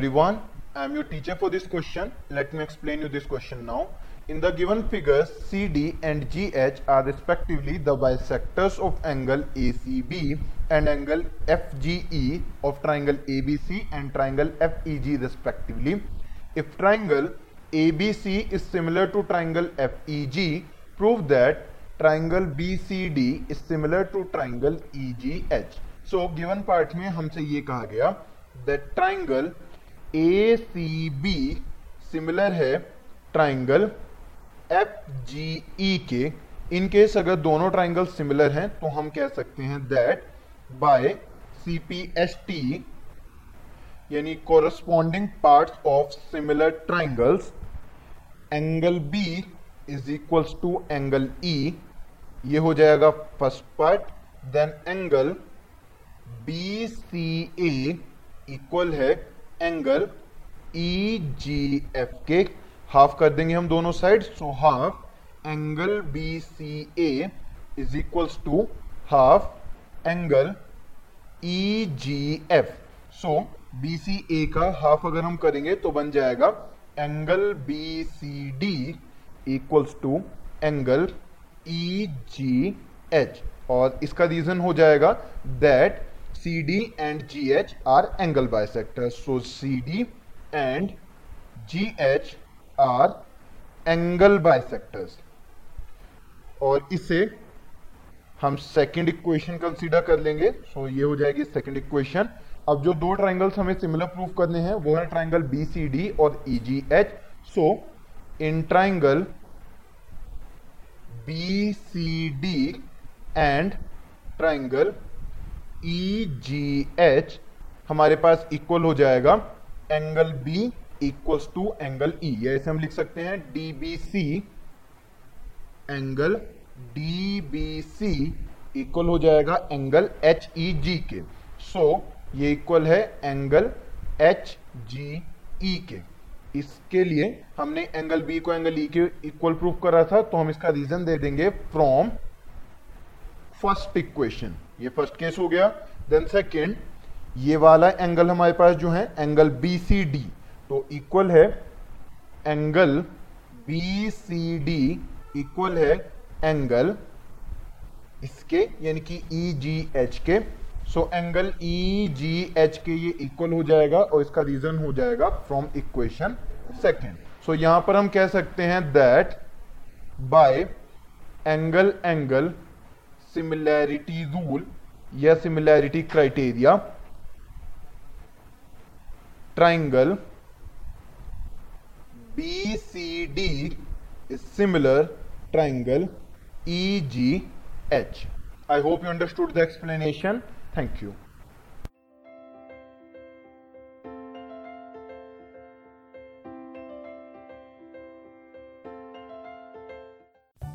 everyone. I am your teacher for this question. Let me explain you this question now. In the given figures, CD and GH are respectively the bisectors of angle ACB and angle FGE of triangle ABC and triangle FEG respectively. If triangle ABC is similar to triangle FEG, prove that triangle BCD is similar to triangle EGH. So given part में हमसे ये कहा गया that triangle A C B similar है triangle F G E के in case अगर दोनों triangle similar हैं तो हम कह सकते हैं that by C P S T यानी corresponding part of similar triangles angle B is equals to angle E ये हो जाएगा first part then angle B C A equal है एंगल ई जी एफ के हाफ कर देंगे हम दोनों side so half angle B C A is equals to half angle E G F so B C A का half अगर हम करेंगे तो बन जाएगा angle B C D equals to angle E G H और इसका रीजन हो जाएगा that CD and GH are angle bisectors. So CD and GH are angle bisectors. और इसे हम सेकेंड इक्वेशन कंसीडर कर लेंगे सो so ये हो जाएगी सेकेंड इक्वेशन अब जो दो ट्राइंगल्स हमें सिमिलर प्रूफ करने हैं वो है ट्राइंगल बी सी डी और E G H so in triangle B C D and triangle E G H हमारे पास इक्वल हो जाएगा angle B equals to angle E या ऐसे हम लिख सकते हैं D B C angle D B C equal हो जाएगा एंगल एच ई जी के सो so, ये इक्वल है एंगल एच जी ई के इसके लिए हमने एंगल बी को एंगल ई e के इक्वल प्रूफ करा था तो हम इसका रीजन दे देंगे फ्रॉम फर्स्ट इक्वेशन ये फर्स्ट केस हो गया देन सेकेंड ये वाला एंगल हमारे पास जो है एंगल बी सी डी तो इक्वल है angle B C D equal है एंगल इसके यानी कि ई जी एच के so angle E G H के ये इक्वल हो जाएगा और इसका रीजन हो जाएगा फ्रॉम इक्वेशन सेकेंड सो यहां पर हम कह सकते हैं that by angle angle similarity rule ya similarity criteria, triangle BCD is similar triangle EGH. I hope you understood the explanation. Thank you.